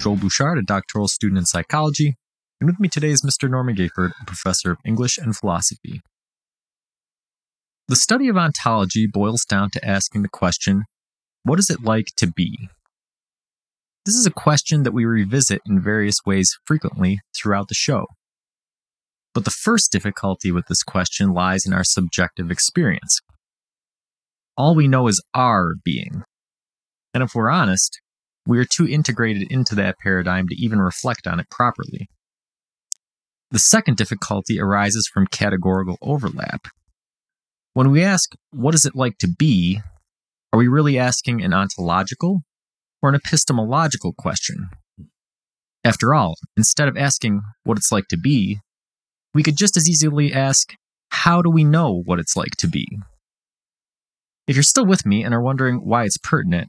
Joel Bouchard, a doctoral student in psychology, and with me today is Mr. Norman Gayford, a professor of English and philosophy. The study of ontology boils down to asking the question what is it like to be? This is a question that we revisit in various ways frequently throughout the show. But the first difficulty with this question lies in our subjective experience. All we know is our being. And if we're honest, we are too integrated into that paradigm to even reflect on it properly. The second difficulty arises from categorical overlap. When we ask, what is it like to be, are we really asking an ontological or an epistemological question? After all, instead of asking what it's like to be, we could just as easily ask, how do we know what it's like to be? If you're still with me and are wondering why it's pertinent,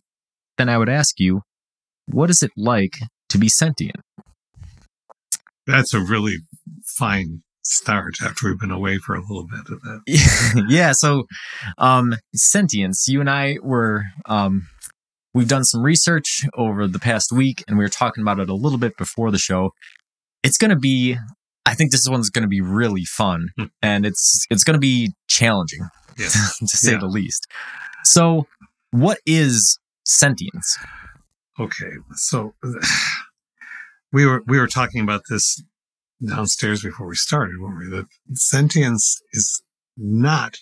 then I would ask you, what is it like to be sentient? That's a really fine start after we've been away for a little bit of that. yeah, so um sentience, you and I were um we've done some research over the past week and we were talking about it a little bit before the show. It's going to be I think this one's going to be really fun Hmm. and it's it's going to be challenging Yeah. to say Yeah. the least. So, what is sentience? Okay, so we were we were talking about this downstairs before we started, weren't we? That sentience is not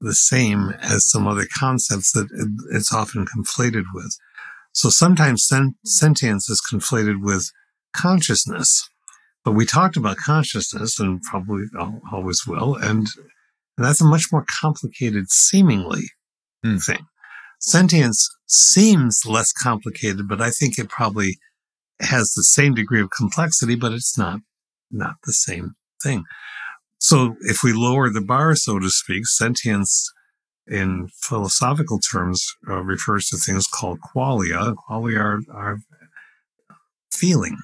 the same as some other concepts that it's often conflated with. So sometimes sen- sentience is conflated with consciousness, but we talked about consciousness and probably always will, and that's a much more complicated, seemingly Hmm. thing. Sentience seems less complicated, but I think it probably has the same degree of complexity, but it's not, not the same thing. So if we lower the bar, so to speak, sentience in philosophical terms uh, refers to things called qualia. Qualia are, are feeling,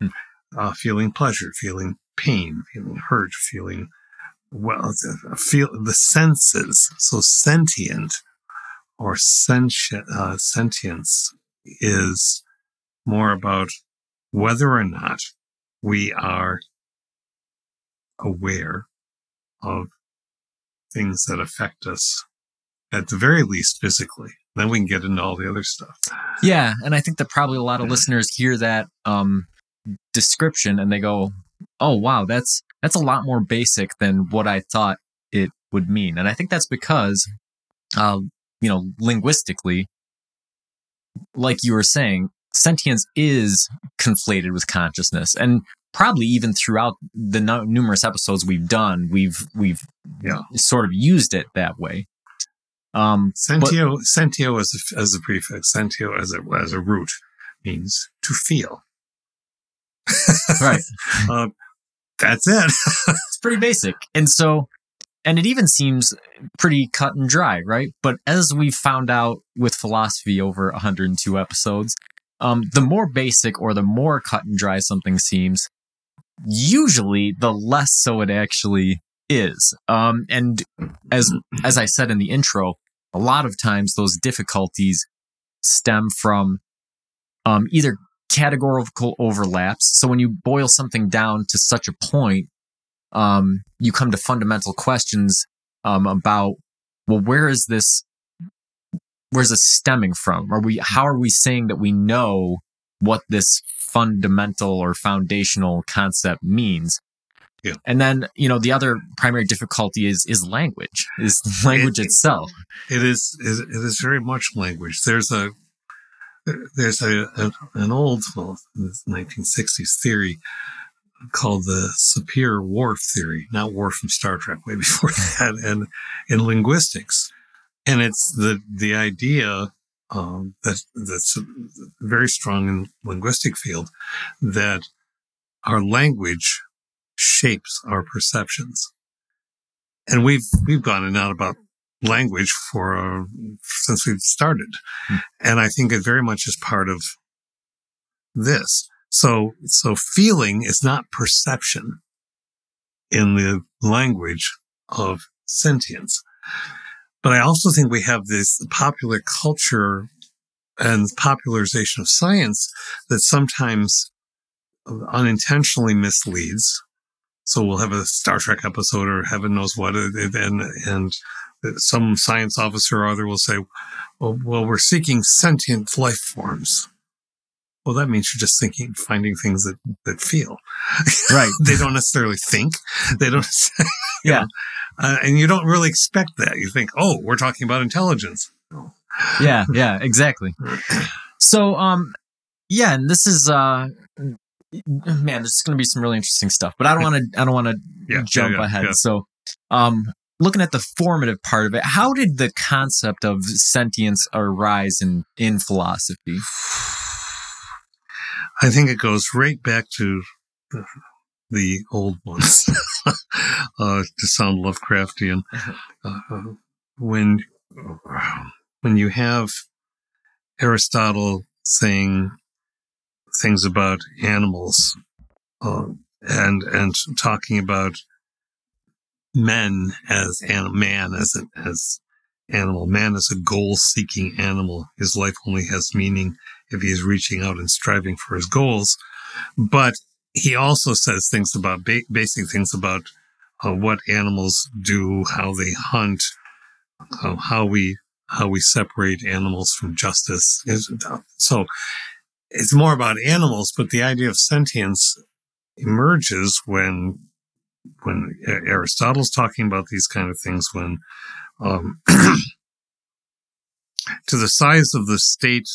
Hmm. uh, feeling pleasure, feeling pain, feeling hurt, feeling well, feel the senses. So sentient or senti- uh, sentience is more about whether or not we are aware of things that affect us at the very least physically. Then we can get into all the other stuff. Yeah, and I think that probably a lot of listeners hear that um, description and they go, "Oh, wow, that's that's a lot more basic than what I thought it would mean." And I think that's because, uh, you know, linguistically, like you were saying, sentience is conflated with consciousness, and probably even throughout the nu- numerous episodes we've done, we've we've Yeah. sort of used it that way. Um, Sentio, sentio as a, as a prefix, sentio as a, as a root means to feel. right. Uh, that's it. it's pretty basic. And so, and it even seems pretty cut and dry, right? But as we've found out with philosophy over 102 episodes, um, the more basic or the more cut and dry something seems, usually the less so it actually is. Um, and as as I said in the intro, a lot of times those difficulties stem from um, either categorical overlaps. So when you boil something down to such a point, um, you come to fundamental questions um, about well, where is this? Where's this stemming from? Are we? How are we saying that we know what this fundamental or foundational concept means? Yeah. And then you know the other primary difficulty is is language, is language It- itself. It is, it it is very much language. There's a, there's a, a an old, well, 1960s theory called the Sapir-Whorf theory, not Worf from Star Trek, way before that, and in linguistics. And it's the, the idea, um, that, that's very strong in linguistic field that our language shapes our perceptions. And we've, we've gone and out about language for, uh, since we've started. Hmm. And I think it very much is part of this. So, so feeling is not perception in the language of sentience. But I also think we have this popular culture and popularization of science that sometimes unintentionally misleads. So we'll have a Star Trek episode or heaven knows what, and, and some science officer or other will say, well, well, we're seeking sentient life forms. Well, that means you're just thinking, finding things that, that feel. Right. they don't necessarily think. They don't. yeah. Uh, and you don't really expect that. You think, oh, we're talking about intelligence. Yeah. Yeah. Exactly. So, um, yeah, and this is, uh, man, there's going to be some really interesting stuff, but I don't want to, I don't want to yeah, jump yeah, yeah, ahead. So, um, looking at the formative part of it, how did the concept of sentience arise in, in philosophy? I think it goes right back to the, the old ones, uh, to sound Lovecraftian. Uh, when, when you have Aristotle saying things about animals, uh, and, and talking about men as and man as an as animal. Man is a goal seeking animal. His life only has meaning if he's reaching out and striving for his goals. But he also says things about ba- basic things about uh, what animals do, how they hunt, uh, how we how we separate animals from justice. So it's more about animals, but the idea of sentience emerges when when Aristotle's talking about these kind of things, when um, to the size of the state,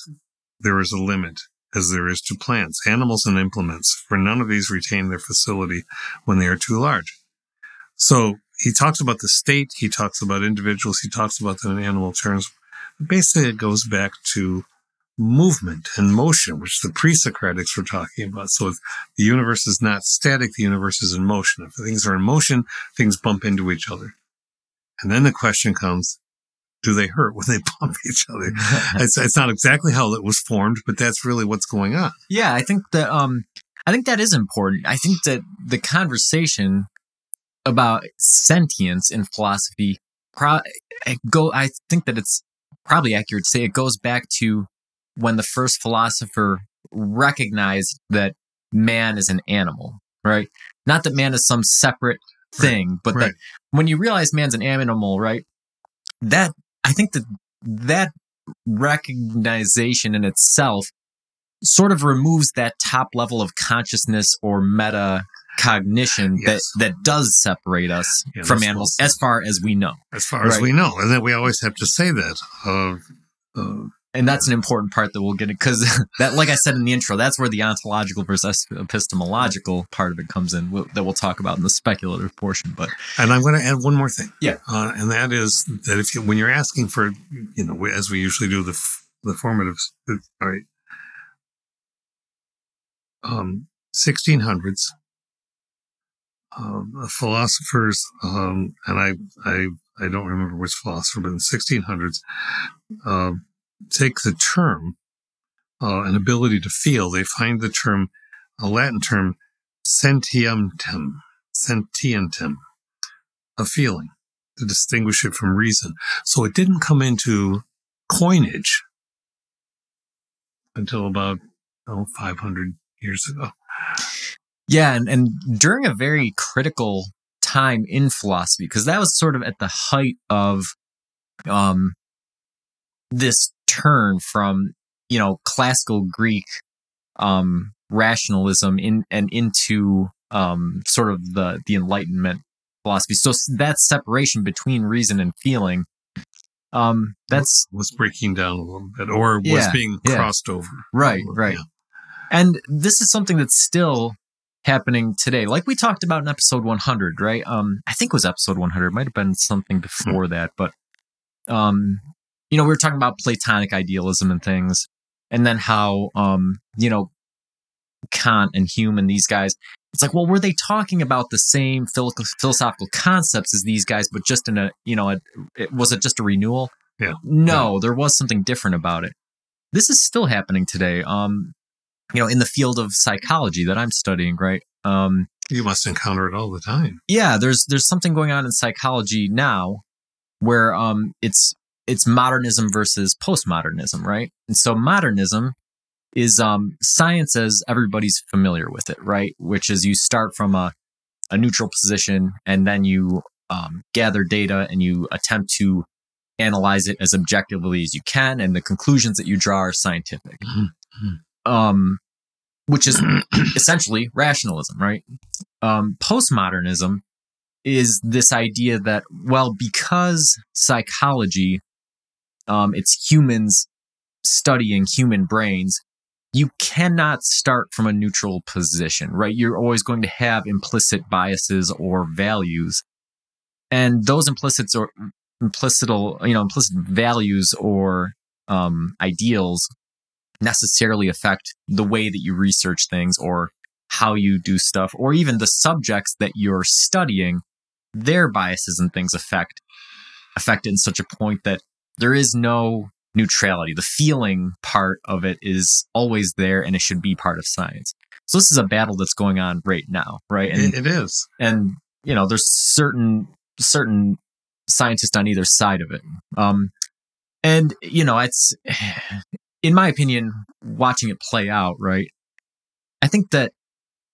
there is a limit as there is to plants, animals, and implements, for none of these retain their facility when they are too large. So he talks about the state, he talks about individuals, he talks about them in animal terms. Basically, it goes back to movement and motion, which the pre-Socratics were talking about. So the universe is not static, the universe is in motion. If things are in motion, things bump into each other. And then the question comes, do they hurt when they bump each other? it's, it's not exactly how it was formed, but that's really what's going on. Yeah, I think that um, I think that is important. I think that the conversation about sentience in philosophy, pro- go. I think that it's probably accurate to say it goes back to when the first philosopher recognized that man is an animal, right? Not that man is some separate thing, right. but right. that when you realize man's an animal, right? That I think that that recognition in itself sort of removes that top level of consciousness or meta cognition yes. that that does separate us yeah, from animals as far as we know as far right? as we know and then we always have to say that uh, uh, and that's an important part that we'll get into because that like i said in the intro that's where the ontological versus epistemological part of it comes in that we'll talk about in the speculative portion but and i'm going to add one more thing. Yeah. Uh, and that is that if you when you're asking for you know as we usually do the the formative all right um 1600s um, philosophers um, and i i i don't remember which philosopher but in the 1600s um, take the term, uh, an ability to feel, they find the term, a Latin term, sentientem, sentientem, a feeling, to distinguish it from reason. So it didn't come into coinage until about oh, 500 years ago. Yeah, and, and during a very critical time in philosophy, because that was sort of at the height of um, this turn from you know classical Greek um, rationalism in and into um, sort of the the Enlightenment philosophy. So that separation between reason and feeling, um, that's was breaking down a little bit, or was yeah, being crossed yeah. over. Right, right. Yeah. And this is something that's still happening today, like we talked about in episode 100, right? Um, I think it was episode 100. Might have been something hmm. before that, but um, you know, we were talking about Platonic idealism and things, and then how, um, you know, Kant and Hume and these guys, it's like, well, were they talking about the same philosophical concepts as these guys, but just in a, you know, a, it, was it just a renewal? Yeah. No, yeah. there was something different about it. This is still happening today. Um, you know, in the field of psychology that I'm studying, right? Um, you must encounter it all the time. Yeah, there's there's something going on in psychology now where um, it's it's modernism versus postmodernism, right? And so modernism is um, science as everybody's familiar with it, right? Which is you start from a, a neutral position and then you um, gather data and you attempt to analyze it as objectively as you can, and the conclusions that you draw are scientific. Mm-hmm. Um, which is essentially rationalism, right? Um, postmodernism is this idea that, well, because psychology, um, it's humans studying human brains, you cannot start from a neutral position, right? You're always going to have implicit biases or values. And those implicit or implicit, you know, implicit values or um, ideals necessarily affect the way that you research things or how you do stuff, or even the subjects that you're studying, their biases and things affect affect in such a point that there is no neutrality. The feeling part of it is always there and it should be part of science. So this is a battle that's going on right now, right? And, it is. And you know, there's certain certain scientists on either side of it. Um and you know, it's in my opinion, watching it play out, right? I think that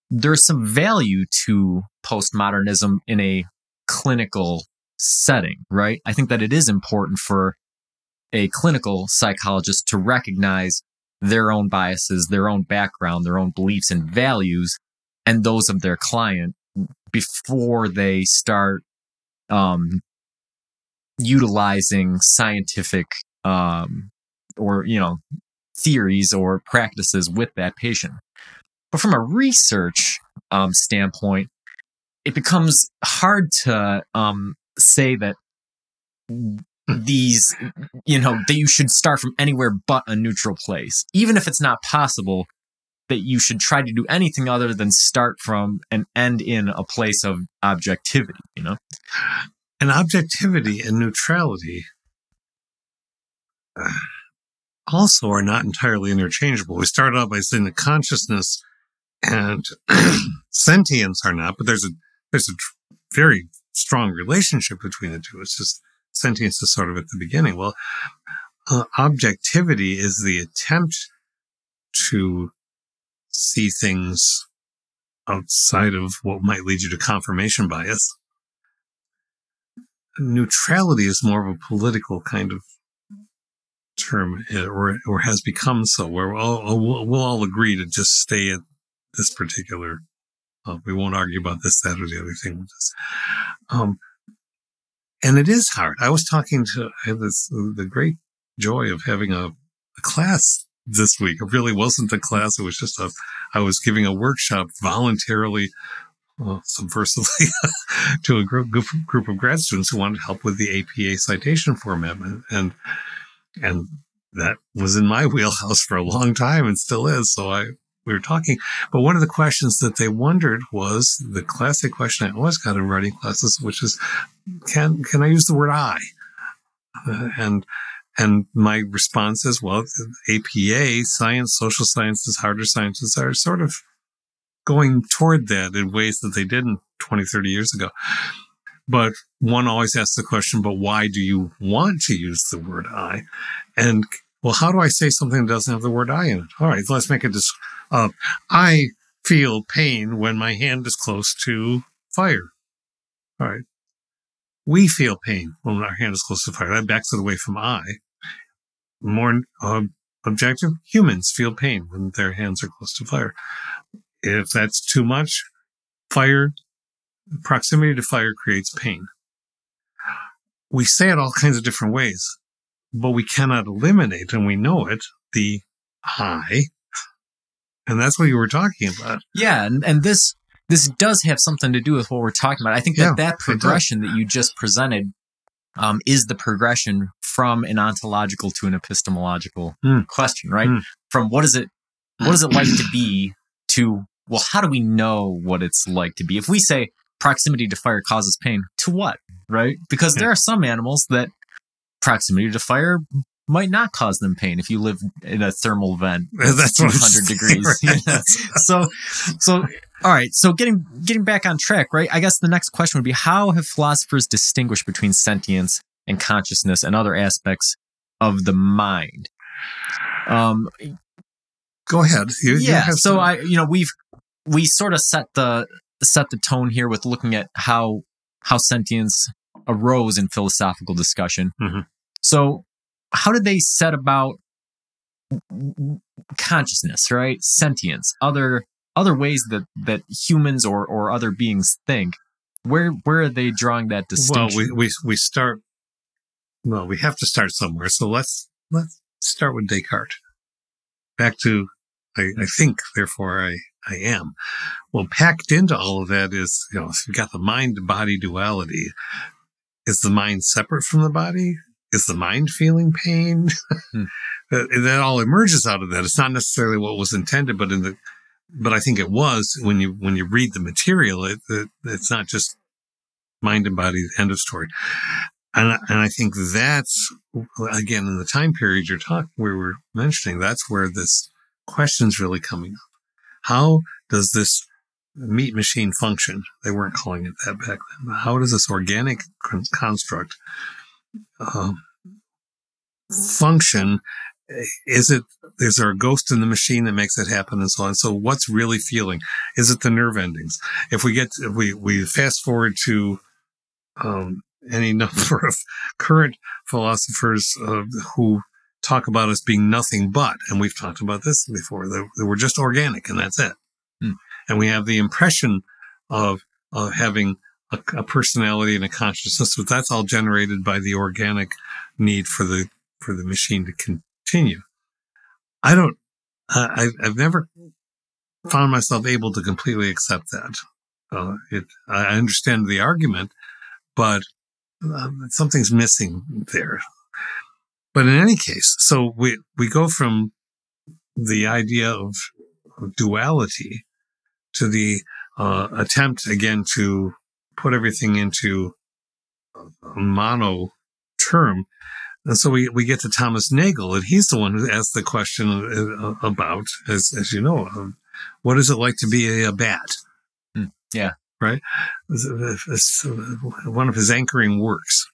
there's some value to postmodernism in a clinical setting, right? I think that it is important for a clinical psychologist to recognize their own biases, their own background, their own beliefs and values, and those of their client before they start um, utilizing scientific um, or you know theories or practices with that patient. But from a research um, standpoint, it becomes hard to um, say that these, you know, that you should start from anywhere but a neutral place, even if it's not possible that you should try to do anything other than start from and end in a place of objectivity, you know? And objectivity and neutrality uh, also are not entirely interchangeable. We started out by saying that consciousness and sentience are not, but there's a there's a very strong relationship between the two. It's just sentience is sort of at the beginning. Well, uh, objectivity is the attempt to see things outside of what might lead you to confirmation bias. Neutrality is more of a political kind of term, eh, or or has become so, where we'll all, we'll, all agree to just stay at this particular. Uh, we won't argue about this, that, or the other thing. Um, and it is hard. I was talking to I had this the great joy of having a, a class this week. It really wasn't a class. It was just a, I was giving a workshop voluntarily, well, subversively to a group, group of grad students who wanted help with the APA citation format. And, and that was in my wheelhouse for a long time and still is. So I, we were talking, but one of the questions that they wondered was the classic question I always got in writing classes, which is, can, can I use the word I? Uh, and, and my response is, well, APA, science, social sciences, harder sciences are sort of going toward that in ways that they didn't 20, 30 years ago. But one always asks the question, but why do you want to use the word I? And well, how do I say something that doesn't have the word I in it? All right, let's make it this. Uh, I feel pain when my hand is close to fire. All right. We feel pain when our hand is close to fire. That backs it away from I. More uh, objective, humans feel pain when their hands are close to fire. If that's too much, fire proximity to fire creates pain. We say it all kinds of different ways, but we cannot eliminate, and we know it, the I. And that's what you were talking about. Yeah. And, and this, this does have something to do with what we're talking about. I think that yeah, that progression that you just presented um, is the progression from an ontological to an epistemological mm. question, right? Mm. From what is it, what is it like to be to, well, how do we know what it's like to be? If we say, proximity to fire causes pain. To what? Right? Because yeah. there are some animals that proximity to fire might not cause them pain if you live in a thermal vent that's 200 degrees. Right. so, so, all right. So getting, getting back on track, right? I guess the next question would be how have philosophers distinguished between sentience and consciousness and other aspects of the mind. Um, Go ahead. You, you yeah. have So some- I, you know, we've we sort of set the set the tone here with looking at how how sentience arose in philosophical discussion. Mhm. So, how did they set about consciousness, right? Sentience, other other ways that that humans or or other beings think. Where where are they drawing that well, distinction? we, we we start. Well, we have to start somewhere. So let's let's start with Descartes. Back to, I, I think, therefore I I am. Well, packed into all of that is, you know, you've got the mind body duality, is the mind separate from the body? Is the mind feeling pain? Hmm. that, that all emerges out of that. It's not necessarily what was intended, but in the, but I think it was when you when you read the material, it, it it's not just mind and body. End of story. And I- and I think that's again in the time period you're talking, we were mentioning. That's where this question's really coming up. How does this meat machine function? They weren't calling it that back then. How does this organic con- construct um, function? Is it is there a ghost in the machine that makes it happen and so on? So what's really feeling? Is it the nerve endings? If we get if we we fast forward to um, any number of current philosophers uh, who talk about us being nothing but, and we've talked about this before, that we're just organic and that's it. And we have the impression of, of having a, a personality and a consciousness, but that's all generated by the organic need for the, for the machine to continue. I don't, I, I've, I've never found myself able to completely accept that. Uh, it, I understand the argument, but um, something's missing there. But in any case, so we, we go from the idea of, of duality to the uh, attempt again to put everything into a mono term. And so we, we get to Thomas Nagel, and he's the one who asked the question uh, about, as, as you know, um, what is it like to be a, a bat? Hmm, yeah. Right? It's, one of his anchoring works.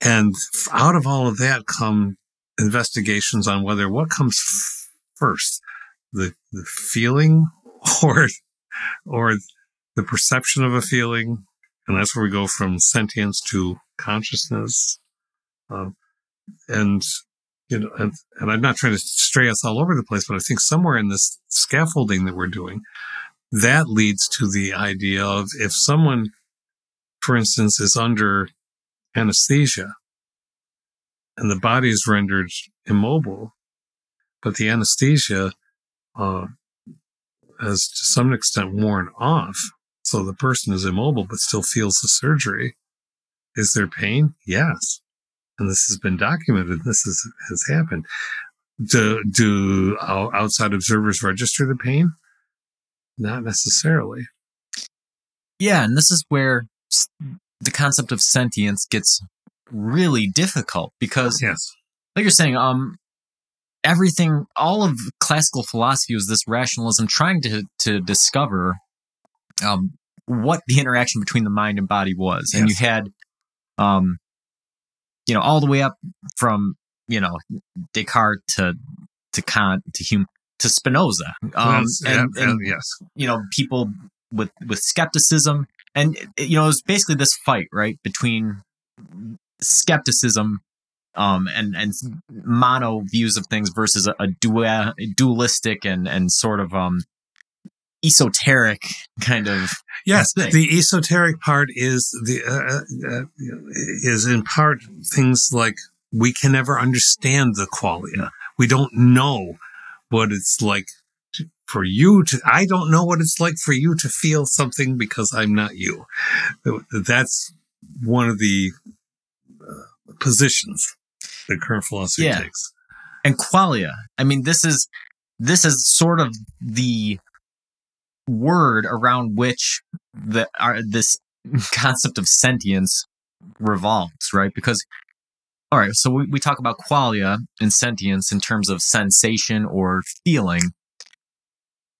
And out of all of that come investigations on whether what comes first, the, the feeling or, or the perception of a feeling. And that's where we go from sentience to consciousness. Um, and, you know, and, and I'm not trying to stray us all over the place, but I think somewhere in this scaffolding that we're doing, that leads to the idea of if someone, for instance, is under anesthesia and the body is rendered immobile, but the anesthesia uh, has to some extent worn off. So the person is immobile but still feels the surgery. Is there pain? Yes. And this has been documented. This is, has happened. Do, do outside observers register the pain? Not necessarily. Yeah, and this is where the concept of sentience gets really difficult because Yes. like you're saying, um, everything, all of classical philosophy was this rationalism trying to to discover, um, what the interaction between the mind and body was, and Yes. you had, um, you know, all the way up from you know Descartes to to Kant to Hume to Spinoza, um, That's- and, yeah, and yes. you know people with with skepticism and you know it was basically this fight right between skepticism um and and mono views of things versus a, a dual dualistic and and sort of um esoteric kind of Yes, thing. the esoteric part is the uh, uh, is in part things like we can never understand the qualia. We don't know what it's like to, for you to. I don't know what it's like for you to feel something because I'm not you. That's one of the uh, positions that current philosophy Yeah. takes. and qualia. I mean this is this is sort of the word around which the our, this concept of sentience revolves right? Because all right so we, we talk about qualia and sentience in terms of sensation or feeling.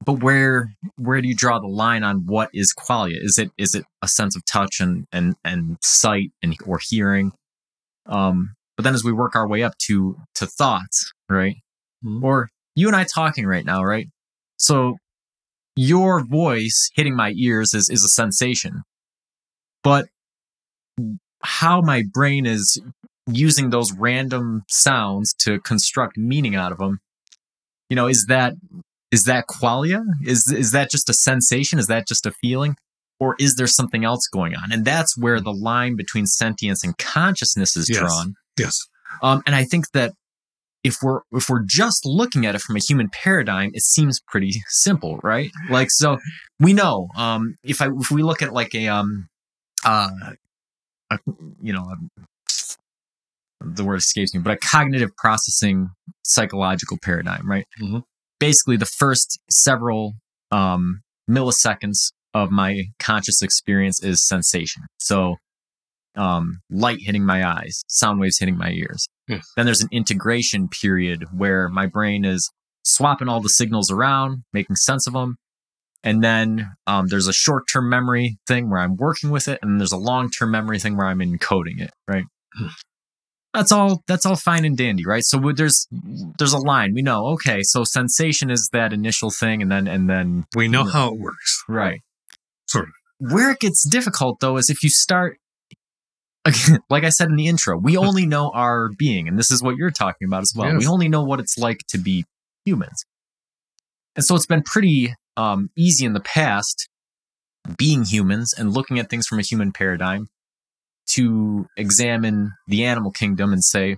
But where where do you draw the line on what is qualia? Is it is it a sense of touch and and and sight and or hearing? Um, but then as we work our way up to to thoughts, right? Mhm. Or you and I talking right now, right? So your voice hitting my ears is is a sensation. But how my brain is using those random sounds to construct meaning out of them, you know, is that is that qualia? Is is that just a sensation? Is that just a feeling? Or is there something else going on? And that's where the line between sentience and consciousness is Yes. drawn. Yes. Um, and I think that if we're if we're just looking at it from a human paradigm, it seems pretty simple, right? Like so, we know um, if I if we look at like a um uh a, you know the word escapes me, but a cognitive processing psychological paradigm, right? Mhm. Basically, the first several um, milliseconds of my conscious experience is sensation. So um, light hitting my eyes, sound waves hitting my ears. Yes. Then there's an integration period where my brain is swapping all the signals around, making sense of them. And then um, there's a short term memory thing where I'm working with it, and there's a long term memory thing where I'm encoding it, right? Hmm. That's all. That's all fine and dandy, right? So there's there's a line. We know, okay, so sensation is that initial thing, and then and then We know Yeah. how it works. right. Sort of. Where it gets difficult though is if you start like I said in the intro, we only know our being, and this is what you're talking about as well. Yes. We only know what it's like to be humans. And so it's been pretty um, easy in the past being humans and looking at things from a human paradigm to examine the animal kingdom and say,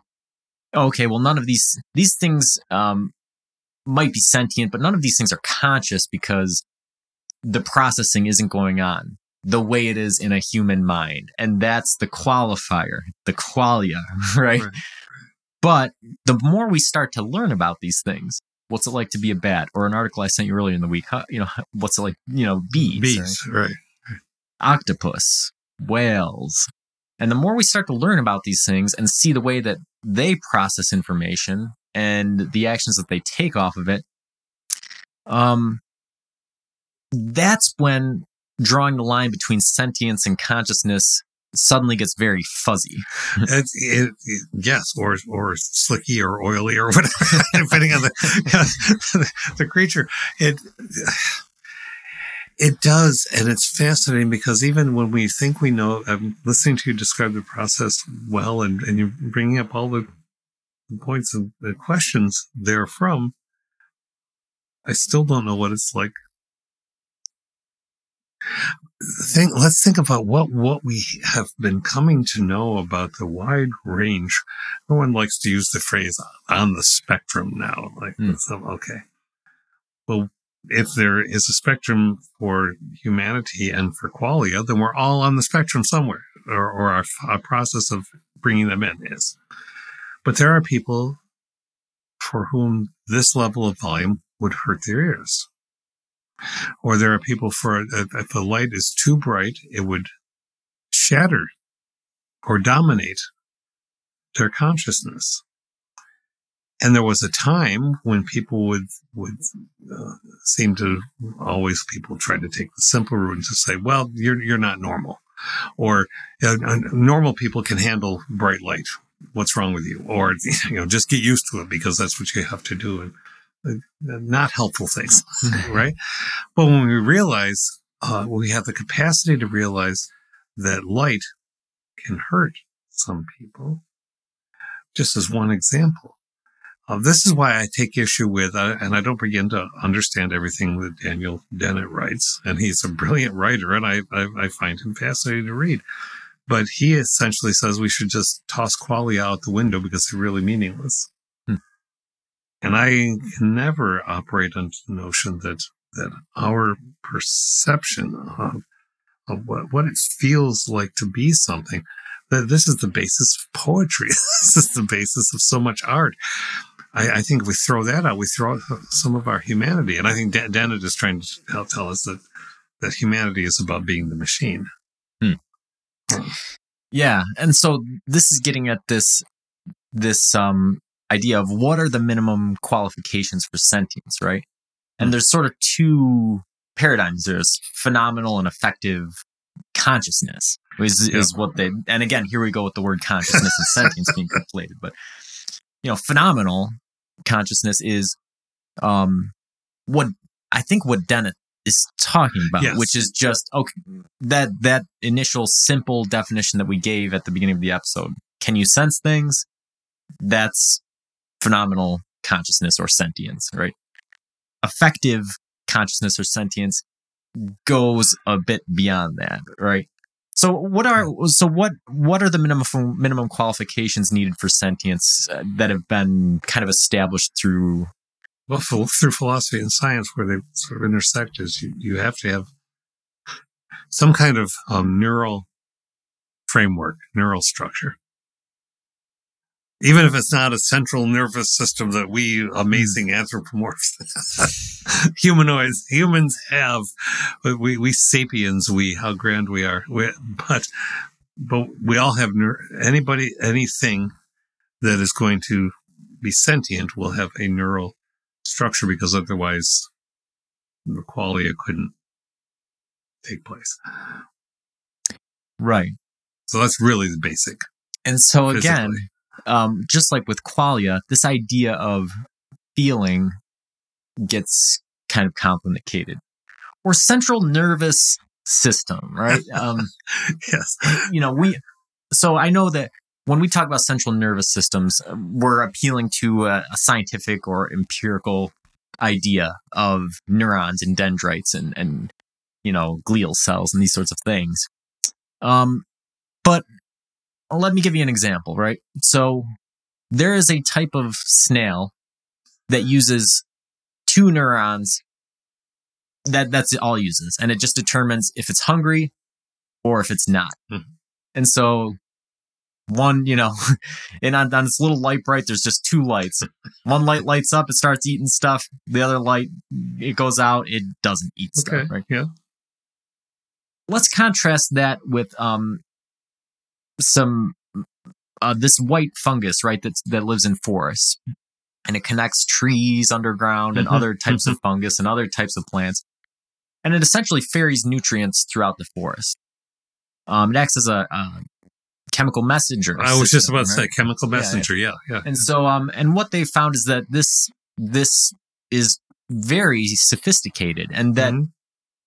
okay, well, none of these these things um, might be sentient, but none of these things are conscious because the processing isn't going on the way it is in a human mind. And that's the qualifier, the qualia, right? Right. But the more we start to learn about these things, what's it like to be a bat? Or an article I sent you earlier in the week, huh, you know, what's it like, you know, bees, right? Bees, right. octopus, whales. And the more we start to learn about these things and see the way that they process information and the actions that they take off of it, um, that's when drawing the line between sentience and consciousness suddenly gets very fuzzy. It, it, it- yes, or or slicky or oily or whatever, depending on the the creature. It it does, and it's fascinating because even when we think we know, I'm listening to you describe the process well, and and you're bringing up all the points and the questions therefrom. I still don't know what it's like. Think, let's think about what, what we have been coming to know about the wide range. Everyone likes to use the phrase on the spectrum now. Like, hmm. so, okay. Well, if there is a spectrum for humanity and for qualia, then we're all on the spectrum somewhere, or, or our, our process of bringing them in is. But there are people for whom this level of volume would hurt their ears. Or there are people for if the light is too bright, it would shatter or dominate their consciousness. And there was a time when people would would uh, seem to always people try to take the simple route and to say, "Well, you're you're not normal," or uh, uh, "Normal people can handle bright light. What's wrong with you?" Or you know, just get used to it because that's what you have to do. And not helpful things, right? But when we realize uh, we have the capacity to realize that light can hurt some people, just as one example. Uh, this is why I take issue with, uh, and I don't begin to understand everything that Daniel Dennett writes, and he's a brilliant writer, and I, I, I find him fascinating to read. But he essentially says we should just toss qualia out the window because they're really meaningless. Hmm. And I can never operate under the notion that that our perception of, of what, what it feels like to be something, that this is the basis of poetry. this is the basis of so much art. I, I think if we throw that out, we throw out some of our humanity. And I think Dan- Dennett is trying to tell, tell us that, that humanity is about being the machine. Yeah, and so this is getting at this this um idea of what are the minimum qualifications for sentience, right? And there's sort of two paradigms. There's phenomenal and effective consciousness. is, is what they and again here we go with the word consciousness and sentience being conflated but you know phenomenal consciousness is um what i think what dennett is talking about yes. which is just okay that that initial simple definition that we gave at the beginning of the episode can you sense things that's phenomenal consciousness or sentience right? Effective consciousness or sentience goes a bit beyond that right? So what are so what what are the minimum minimum qualifications needed for sentience uh, that have been kind of established through well through philosophy and science where they sort of intersect is you, you have to have some kind of um, neural framework neural structure even if it's not a central nervous system that we amazing hmm. anthropomorphs humanoids humans have we we sapiens we how grand we are. We, but but we all have anybody anything that is going to be sentient will have a neural structure because otherwise the qualia couldn't take place. Right. So that's really the basic and so again um, just like with qualia, this idea of feeling gets kind of complicated. Or central nervous system, right? Um, yes. You know, we, so I know that when we talk about central nervous systems, uh, we're appealing to a, a scientific or empirical idea of neurons and dendrites and, and, you know, glial cells and these sorts of things. Um, but let me give you an example, right? So there is a type of snail that uses two neurons that that's all uses and it just determines if it's hungry or if it's not mm-hmm. and so one you know and on, on this little Lite-Brite there's just two lights one light lights up it starts eating stuff the other light it goes out it doesn't eat okay. stuff right yeah let's contrast that with um some uh, this white fungus, right? That that lives in forests, and it connects trees underground and mm-hmm. other types of fungus and other types of plants, and it essentially ferries nutrients throughout the forest. Um, it acts as a, a chemical messenger. I was system, just about right? to say chemical messenger. Yeah, yeah. yeah and so, um, and what they found is that this this is very sophisticated, and that. Mm-hmm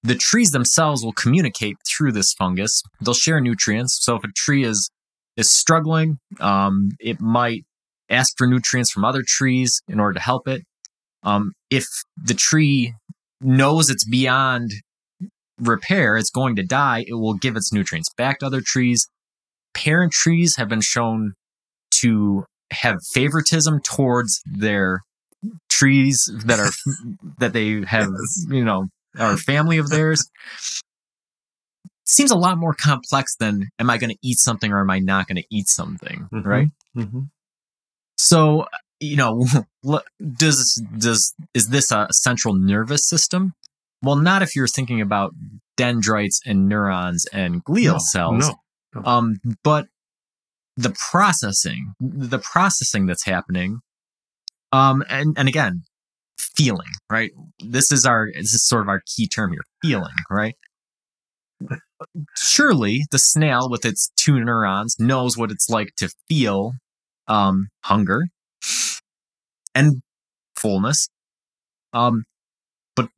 the trees themselves will communicate through this fungus. They'll share nutrients. So if a tree is is struggling, um, it might ask for nutrients from other trees in order to help it. Um, if the tree knows it's beyond repair, it's going to die, it will give its nutrients back to other trees. Parent trees have been shown to have favoritism towards their trees that are that they have, you know, are family of theirs seems a lot more complex than am I going to eat something or am I not going to eat something, mm-hmm. right? Mm-hmm. So, you know, does does is this a central nervous system? Well, not if you're thinking about dendrites and neurons and glial no, cells. No, no. Um, but the processing, the processing that's happening, um, and and again, feeling, right? This is our this is sort of our key term here, feeling, right? surely the snail with its two neurons knows what it's like to feel um, hunger and fullness. Um, but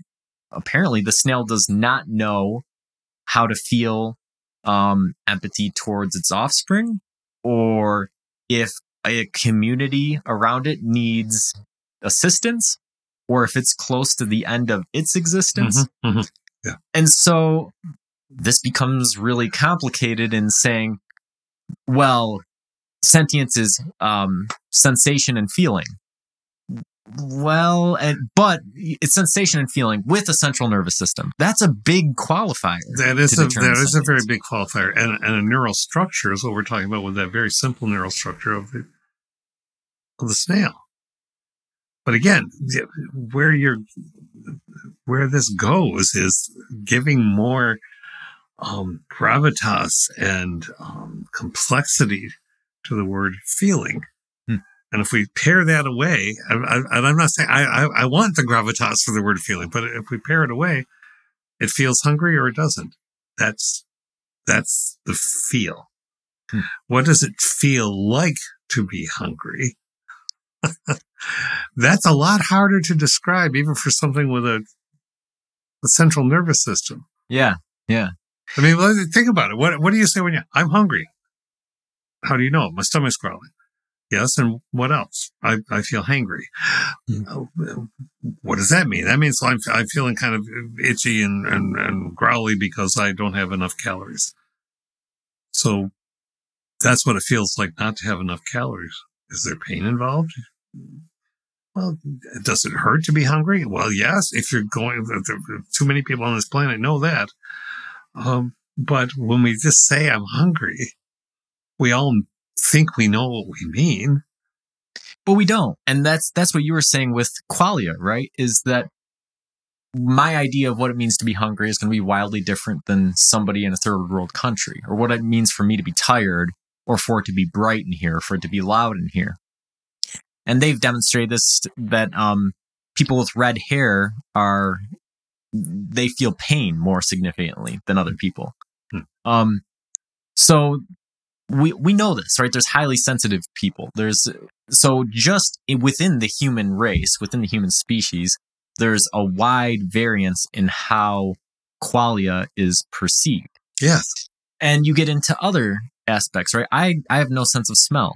apparently the snail does not know how to feel um, empathy towards its offspring or if a community around it needs assistance or if it's close to the end of its existence. Mm-hmm, mm-hmm. Yeah. And so this becomes really complicated in saying, well, sentience is um, sensation and feeling. Well, and, but it's sensation and feeling with a central nervous system. That's a big qualifier. That is a that is a very big qualifier, and and a neural structure is what we're talking about with that very simple neural structure of the of the snail. But again, where you're where this goes is giving more um, gravitas and um, complexity to the word feeling. Hmm. And if we pare that away, and I'm not saying I, I, I, want the gravitas for the word feeling, but if we pare it away, it feels hungry or it doesn't. That's That's the feel. Hmm. What does it feel like to be hungry? That's a lot harder to describe, even for something with a, a central nervous system. Yeah. Yeah. I mean, think about it. What What do you say when you I'm hungry? How do you know? My stomach's growling. Yes, and what else? I, I feel hangry. Mm. Oh, What does that mean? That means I'm I'm feeling kind of itchy and, and, and growly because I don't have enough calories. So that's what it feels like not to have enough calories. Is there pain involved? Well, does it hurt to be hungry? Well, yes. If you're going, too many people on this planet know that. Um, but when we just say I'm hungry, we all think we know what we mean. But we don't. And that's that's what you were saying with qualia, right? Is that my idea of what it means to be hungry is going to be wildly different than somebody in a third world country, or what it means for me to be tired, or for it to be bright in here, for it to be loud in here. And they've demonstrated this that um, people with red hair are they feel pain more significantly than other people. Hmm. Um, so we we know this, right? There's highly sensitive people. There's so just within the human race, within the human species, there's a wide variance in how qualia is perceived. Yes. And you get into other aspects, right? I, I have no sense of smell.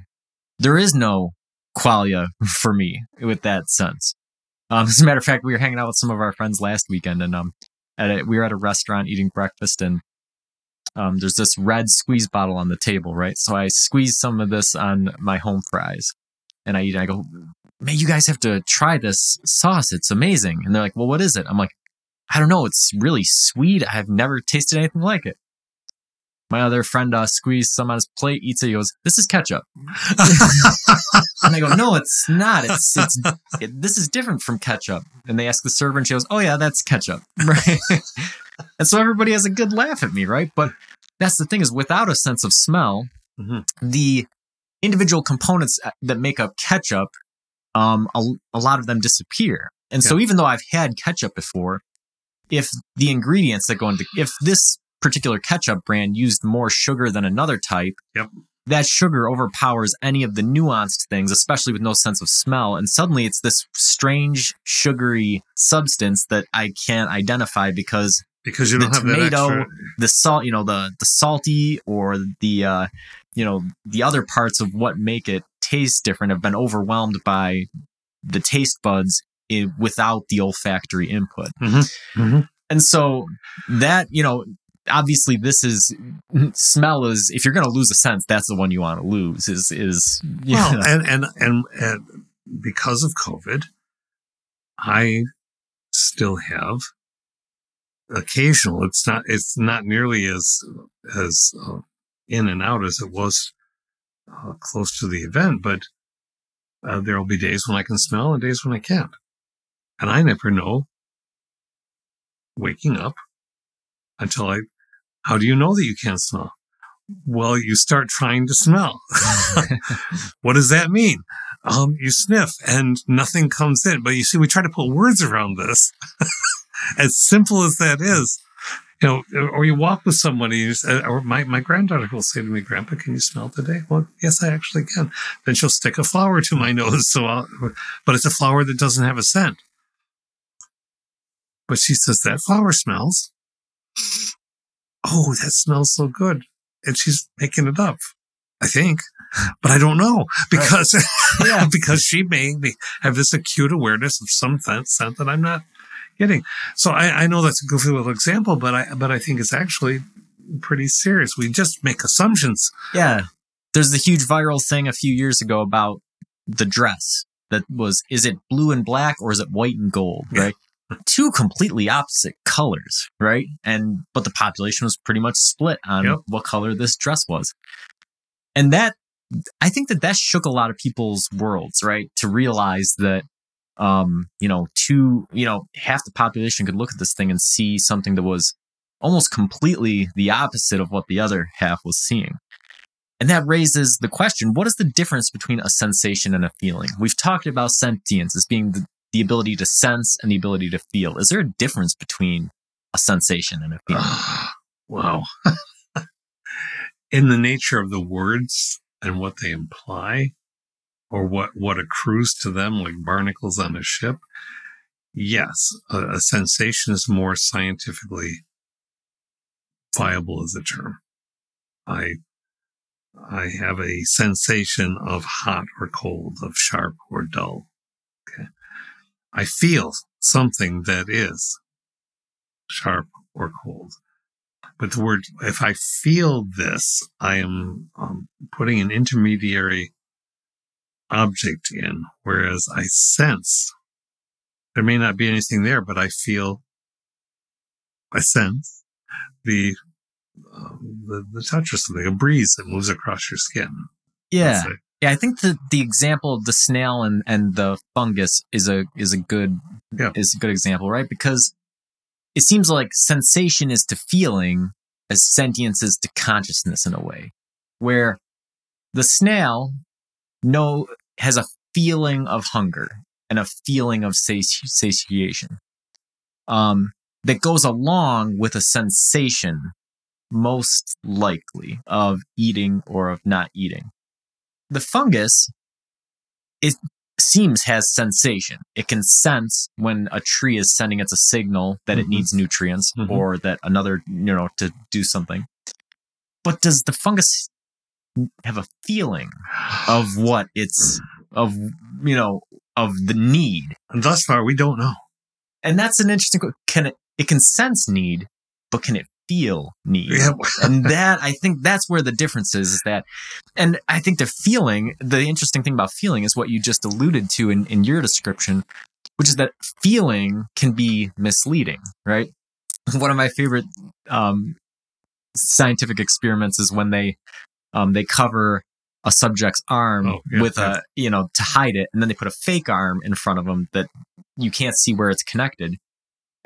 There is no qualia for me with that sense. Um, as a matter of fact, we were hanging out with some of our friends last weekend and, um, at a, we were at a restaurant eating breakfast and, um, there's this red squeeze bottle on the table, right? So I squeeze some of this on my home fries and I eat it. I go, man, you guys have to try this sauce. It's amazing. And they're like, well, what is it? I'm like, I don't know. It's really sweet. I've never tasted anything like it. My other friend uh, squeezed some on his plate, eats it. He goes, "This is ketchup," and I go, "No, it's not. It's it's it, this is different from ketchup." And they ask the server, and she goes, "Oh yeah, that's ketchup." Right. and so everybody has a good laugh at me, right? But that's the thing is, without a sense of smell, Mhm. the individual components uh, that make up ketchup, um, a, a lot of them disappear. And so even though I've had ketchup before, if the ingredients that go into if this particular ketchup brand used more sugar than another type, Yep. that sugar overpowers any of the nuanced things, especially with no sense of smell, and suddenly it's this strange sugary substance that I can't identify because Because you The don't have that tomato, extra. the salt, you know, the the salty or the uh, you know, the other parts of what make it taste different have been overwhelmed by the taste buds without the olfactory input. Mhm. And so that, you know, obviously this is smell is if you're going to lose a sense, that's the one you want to lose is is you Well, and, and and and because of COVID, I still have occasional. It's not. It's not nearly as as uh, in and out as it was uh, close to the event, but uh, there will be days when I can smell and days when I can't, and I never know. Waking up until I. How do you know that you can't smell? Well, you start trying to smell. what does that mean? Um, you sniff and nothing comes in. But you see, we try to put words around this. as simple as that is, you know, or you walk with somebody, you say, or my, my granddaughter will say to me, Grandpa, can you smell today? Well, yes, I actually can. Then she'll stick a flower to my nose. So I'll, but it's a flower that doesn't have a scent. But she says, that flower smells. Oh, that smells so good. And she's making it up, I think, but I don't know because, Yeah. because she may be, have this acute awareness of some scent, scent that I'm not getting. So I, I know that's a goofy little example, but I, but I think it's actually pretty serious. We just make assumptions. Yeah. There's the huge viral thing a few years ago about the dress that was is it blue and black or is it white and gold, Yeah. right? Two completely opposite colors, right? And but the population was pretty much split on Yep. what color this dress was. And that I think that that shook a lot of people's worlds, right? To realize that um, you know, two, you know, half the population could look at this thing and see something that was almost completely the opposite of what the other half was seeing. And that raises the question what is the difference between a sensation and a feeling? We've talked about sentience as being the, the ability to sense and the ability to feel. Is there a difference between a sensation and a feeling? wow. in the nature of the words and what they imply or what, what accrues to them, like barnacles on a ship, yes, a, a sensation is more scientifically viable as a term. I I have a sensation of hot or cold, of sharp or dull. Okay. I feel something that is sharp or cold. But the word, if I feel this, I am um, putting an intermediary object in, whereas I sense there may not be anything there, but I feel, I sense the um, the, the touch or something, a breeze that moves across your skin. Yeah. Yeah, I think the, the example of the snail and, and the fungus is a is a good Yeah. is a good example, right? Because it seems like sensation is to feeling as sentience is to consciousness in a way. Where the snail no has a feeling of hunger and a feeling of sati- satiation. Um that goes along with a sensation most likely of eating or of not eating. The fungus it seems has sensation. It can sense when a tree is sending its a signal that it Mhm. needs nutrients Mhm. or that another, you know, to do something. But does the fungus have a feeling of what it's of you know of the need? And thus far, we don't know. And that's an interesting can it it can sense need, but can it feel need? Yeah. and that I think that's where the difference is, is that, and I think the feeling, the interesting thing about feeling is what you just alluded to in, in your description, which is that feeling can be misleading, right? One of my favorite um, scientific experiments is when they um, they cover a subject's arm Oh, yeah, with yeah. a you know to hide it, and then they put a fake arm in front of them that you can't see where it's connected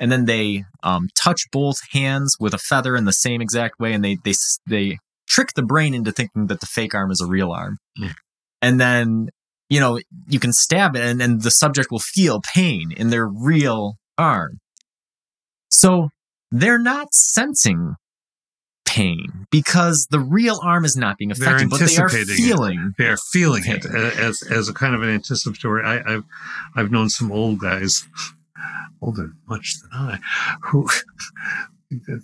and then they um, touch both hands with a feather in the same exact way, and they they they trick the brain into thinking that the fake arm is a real arm, Hmm. and then you know you can stab it, and, and the subject will feel pain in their real arm. So they're not sensing pain because the real arm is not being affected, but they are anticipating it. feeling. They are feeling Okay. it as as a kind of an anticipatory. I, I've I've known some old guys, older much than I, who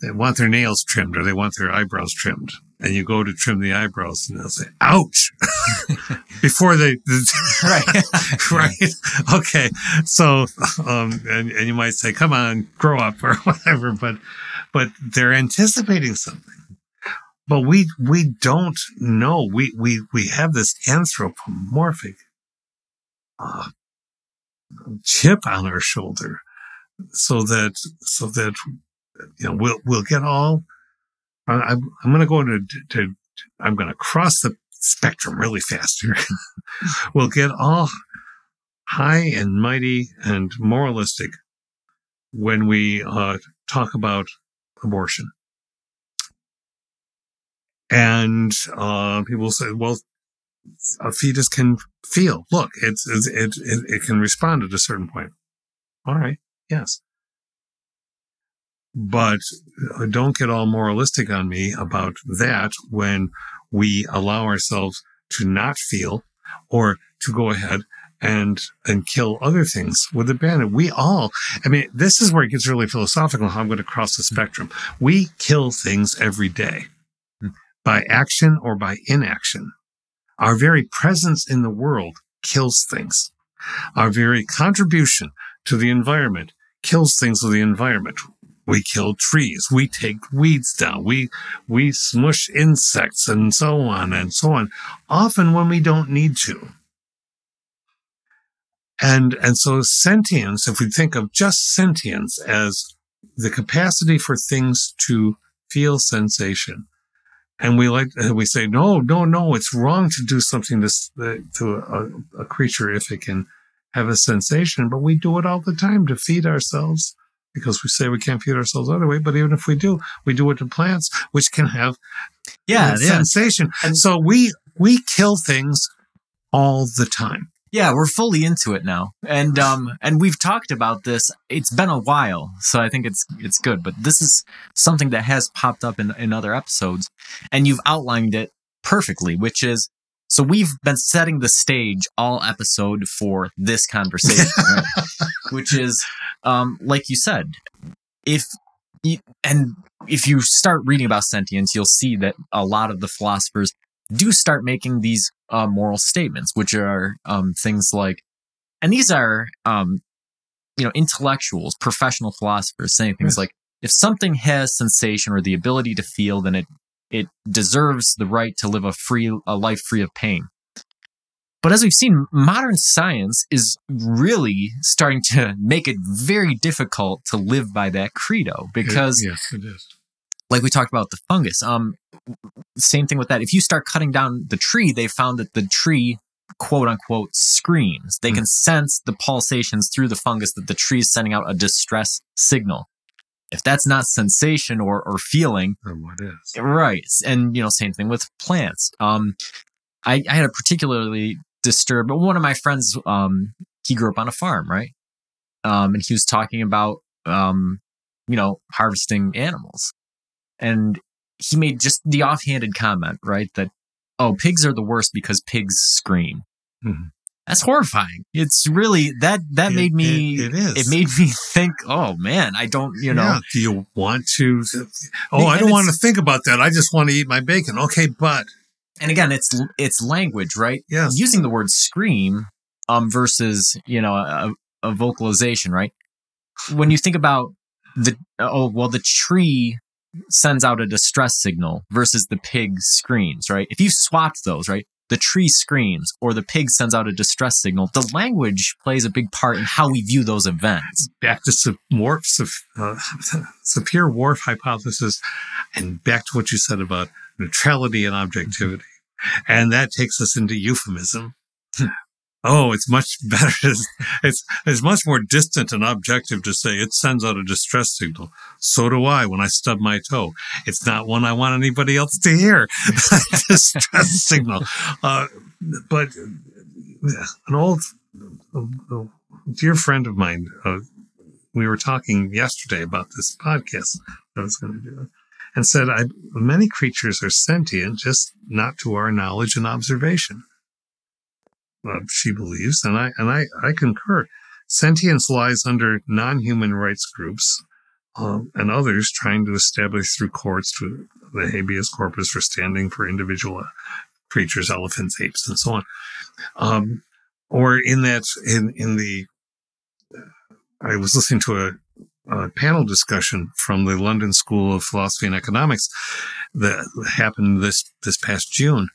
they want their nails trimmed or they want their eyebrows trimmed, and you go to trim the eyebrows, and they'll say, "Ouch!" before they. Right. right. Okay. So, um, and, and you might say, come on, grow up or whatever, but, but they're anticipating something. But we, we don't know. We, we, we have this anthropomorphic, uh, chip on our shoulder so that, so that, you know, we'll, we'll get all, I'm, I'm going to go into, to, I'm going to cross the spectrum really fast here. we'll get all high and mighty and moralistic when we uh, talk about abortion. And uh, people say, well, a fetus can feel. Look, it's, it's it, it it can respond at a certain point. All right, yes, but uh, don't get all moralistic on me about that when we allow ourselves to not feel or to go ahead and and kill other things with abandon. We all, I mean, this is where it gets really philosophical. How I'm going to cross the spectrum. We kill things every day by action or by inaction. Our very presence in the world kills things. Our very contribution to the environment kills things with the environment. We kill trees. We take weeds down. We, we smush insects and so on and so on, often when we don't need to. And, and so sentience, if we think of just sentience as the capacity for things to feel sensation, and we like, we say, no, no, no, it's wrong to do something to, uh, to a, a creature if it can have a sensation, but we do it all the time to feed ourselves because we say we can't feed ourselves other way. But even if we do, we do it to plants, which can have Yeah, yeah. sensation. And- so we, we kill things all the time. Yeah, we're fully into it now. And um and we've talked about this. It's been a while, so I think it's it's good, but this is something that has popped up in in other episodes and you've outlined it perfectly, which is so we've been setting the stage all episode for this conversation, right? which is um like you said, if you, and if you start reading about sentience, you'll see that a lot of the philosophers do start making these uh, moral statements, which are um, things like, and these are, um, you know, intellectuals, professional philosophers saying things like, if something has sensation or the ability to feel, then it it deserves the right to live a free a life free of pain. But as we've seen, modern science is really starting to make it very difficult to live by that credo because yes, it is. Like we talked about the fungus um same thing with that. If you start cutting down the tree they found that the tree quote unquote screams they can sense the pulsations through the fungus that the tree is sending out a distress signal. If that's not sensation or or feeling And what is? right and you know same thing with plants. Um i i had a particularly disturbed but one of my friends um he grew up on a farm right? Um and he was talking about um you know harvesting animals and he made just the offhanded comment right that oh pigs are the worst because pigs scream Mhm. that's horrifying it's really that that It- made me it- it is. it made me think oh man i don't you know Yeah. Do you want to? Oh, I don't want to think about that. I just want to eat my bacon. Okay, but and again it's it's language right yes, using the word scream um versus you know a, a vocalization right when you think about the oh well the tree sends out a distress signal versus the pig screams right? If you swapped those right the tree screams or the pig sends out a distress signal the language plays a big part in how we view those events. Back to Sup- Whorf, Sup- uh, Sapir hypothesis, and back to what you said about neutrality and objectivity, and that takes us into euphemism. Oh, it's much better. It's, it's it's much more distant and objective to say it sends out a distress signal. So do I when I stub my toe. It's not one I want anybody else to hear. distress signal. Uh, but an old dear friend of mine, uh, we were talking yesterday about this podcast I was going to do, and said, I, many creatures are sentient, just not to our knowledge and observation. Uh, she believes, and I and I, I concur. Sentience lies under non-human rights groups um, and others trying to establish through courts to the habeas corpus for standing for individual uh, creatures, elephants, apes, and so on. Um, or in that, in in the, I was listening to a, a panel discussion from the London School of Philosophy and Economics that happened this this past June.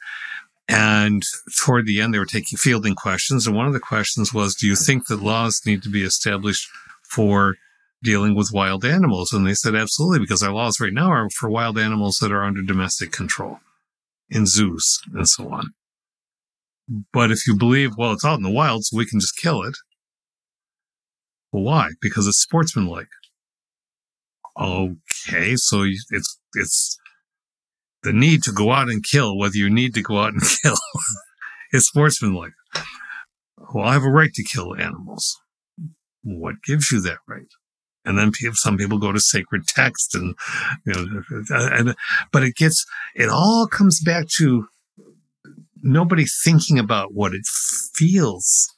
And toward the end, they were taking fielding questions. And one of the questions was, do you think that laws need to be established for dealing with wild animals? And they said, absolutely, because our laws right now are for wild animals that are under domestic control in zoos and so on. But if you believe, well, it's out in the wild, so we can just kill it. Well, why? Because it's sportsmanlike. Okay, so it's, it's the need to go out and kill, whether you need to go out and kill. it's sportsmanlike. Well, I have a right to kill animals. What gives you that right? And then people, some people go to sacred text and, you know, and, but it gets, it all comes back to nobody thinking about what it feels.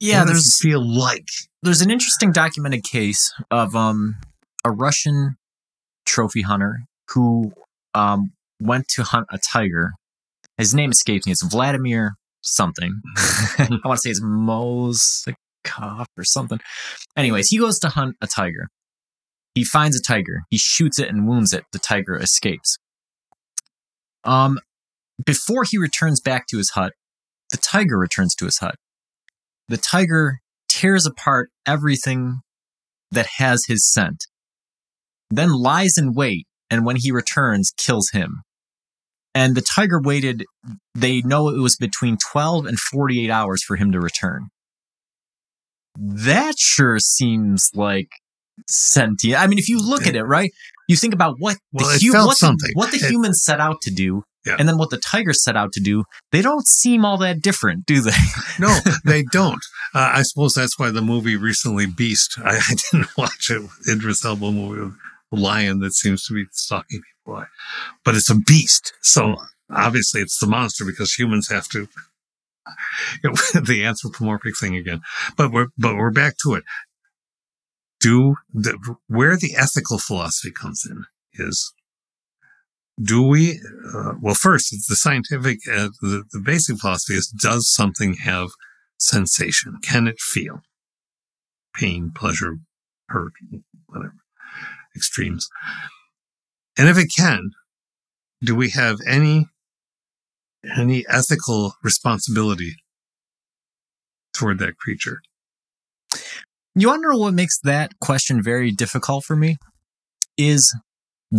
yeah there's feel like. there's an interesting documented case of um a Russian trophy hunter who um went to hunt a tiger. His name escapes me. It's Vladimir something. I want to say it's Mozikov or something. Anyways, he goes to hunt a tiger. He finds a tiger. He shoots it and wounds it. The tiger escapes. Um, before he returns back to his hut, the tiger returns to his hut. The tiger tears apart everything that has his scent, then lies in wait, and when he returns, kills him. And the tiger waited, they know it was between 12 and 48 hours for him to return. That sure seems like sentient. I mean, if you look at it, right, you think about what Well, the, hu- what the, what the It- humans set out to do Yeah. and then what the tigers set out to do, they don't seem all that different, do they? No, they don't. Uh, I suppose that's why the movie recently Beast. I, I didn't watch it. Idris Elba movie lion that seems to be stalking people, but it's a beast. So obviously it's the monster because humans have to. the anthropomorphic thing again, but we're but we're back to it. Do the where the ethical philosophy comes in is do we uh, well first the scientific uh, the, the basic philosophy is does something have sensation can it feel pain pleasure hurt whatever extremes and if it can do we have any any ethical responsibility toward that creature You wonder what makes that question very difficult for me? Is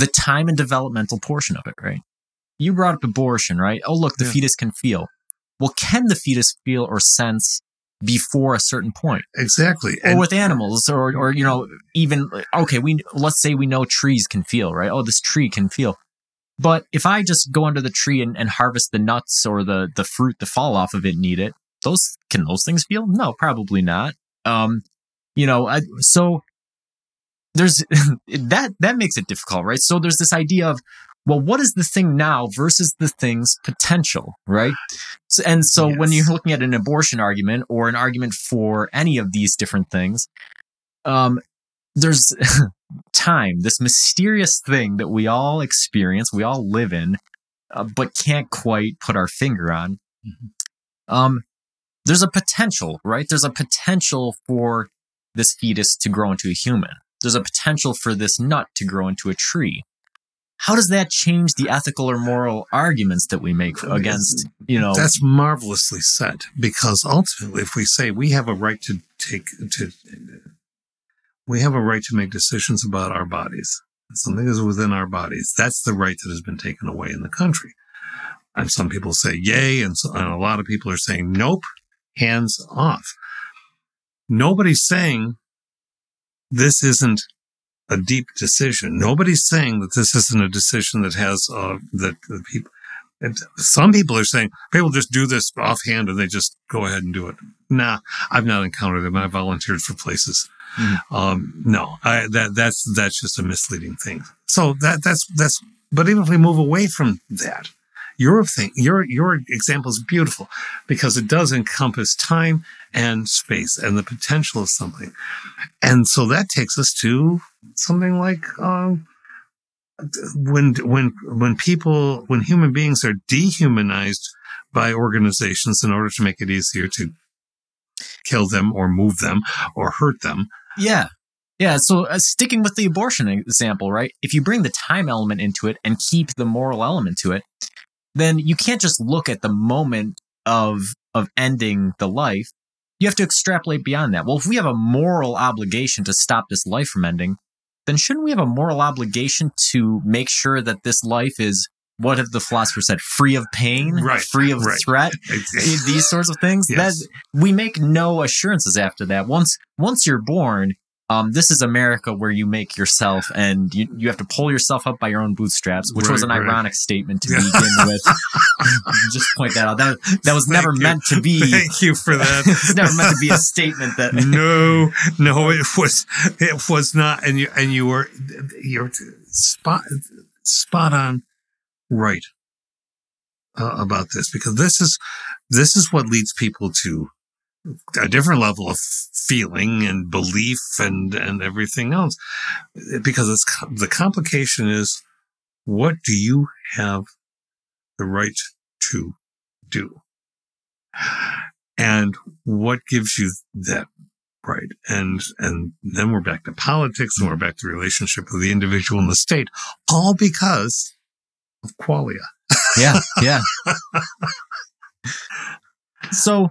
the time and developmental portion of it, right? You brought up abortion, right? Oh, look, the Yeah. fetus can feel. Well, can the fetus feel or sense before a certain point? exactly. Or and with animals or or you know even okay we let's say we know trees can feel right? Oh this tree can feel. But if i just go under the tree and, and harvest the nuts or the the fruit that fall off of it and eat it those can those things feel? No probably not. Um you know I, so there's that that makes it difficult right? So there's this idea of well what is the thing now versus the thing's potential right? So, and so when you're looking at an abortion argument or an argument for any of these different things um there's time this mysterious thing that we all experience we all live in uh, but can't quite put our finger on. Mhm. um there's a potential right? There's a potential for this fetus to grow into a human. There's a potential for this nut to grow into a tree how does that change the ethical or moral arguments that we make against you know That's marvelously said because ultimately, if we say we have a right to take to, we have a right to make decisions about our bodies. Something is within our bodies. That's the right that has been taken away in the country. And some people say yay, and, so, and a lot of people are saying nope, hands off. Nobody's saying this isn't a deep decision. Nobody's saying that this isn't a decision that has uh, that the people. Some people are saying people just do this offhand and they just go ahead and do it. Nah, I've not encountered them. I volunteered for places. Mhm. Um, no, I, that that's that's just a misleading thing. So that that's that's. But even if we move away from that, your thing, your your example is beautiful because it does encompass time and space and the potential of something, and so that takes us to something like. Um, when when when people when human beings are dehumanized by organizations in order to make it easier to kill them or move them or hurt them Yeah. Yeah. So uh, sticking with the abortion example, right? If you bring the time element into it and keep the moral element to it, then you can't just look at the moment of of ending the life. You have to extrapolate beyond that. Well, if we have a moral obligation to stop this life from ending, then shouldn't we have a moral obligation to make sure that this life is what have the philosopher said, free of pain, Right, free of right. threat, these sorts of things Yes. that we make no assurances after that once once you're born um, this is America where you make yourself and you, you have to pull yourself up by your own bootstraps, which was an Right, right. ironic statement to Yeah. begin with. Just point that out. That, that was never you. meant to be. Thank you for that. it's never meant to be a statement that. no, no, it was it was not, and you and you were you're spot spot on right uh, about this because this is this is what leads people to a different level of feeling and belief and and everything else. Because it's the complication is what do you have the right to do? And what gives you that right? And and then we're back to politics and we're mm-hmm. back to the relationship of the individual and the state all because of qualia. Yeah, yeah. so,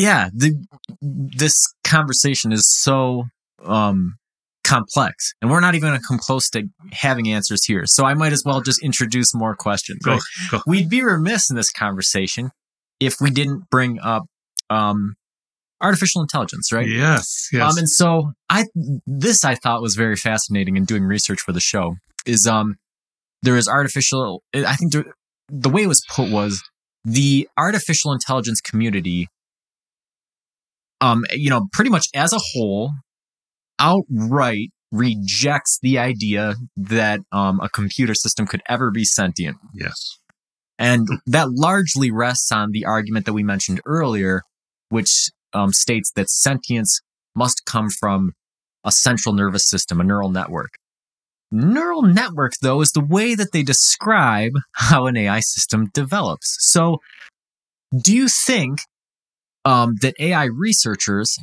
yeah, the this conversation is so um complex, and we're not even gonna come close to having answers here. So I might as well just introduce more questions. Go, right? go. We'd be remiss in this conversation if we didn't bring up um artificial intelligence, right? yes yes Um, and so I this I thought was very fascinating in doing research for the show is um there is artificial I think there, the way it was put was the artificial intelligence community, um, you know, pretty much as a whole, outright rejects the idea that um, a computer system could ever be sentient. Yes. And that largely rests on the argument that we mentioned earlier, which um, states that sentience must come from a central nervous system, a neural network. Neural network, though, is the way that they describe how an AI system develops. So, do you think um, that AI researchers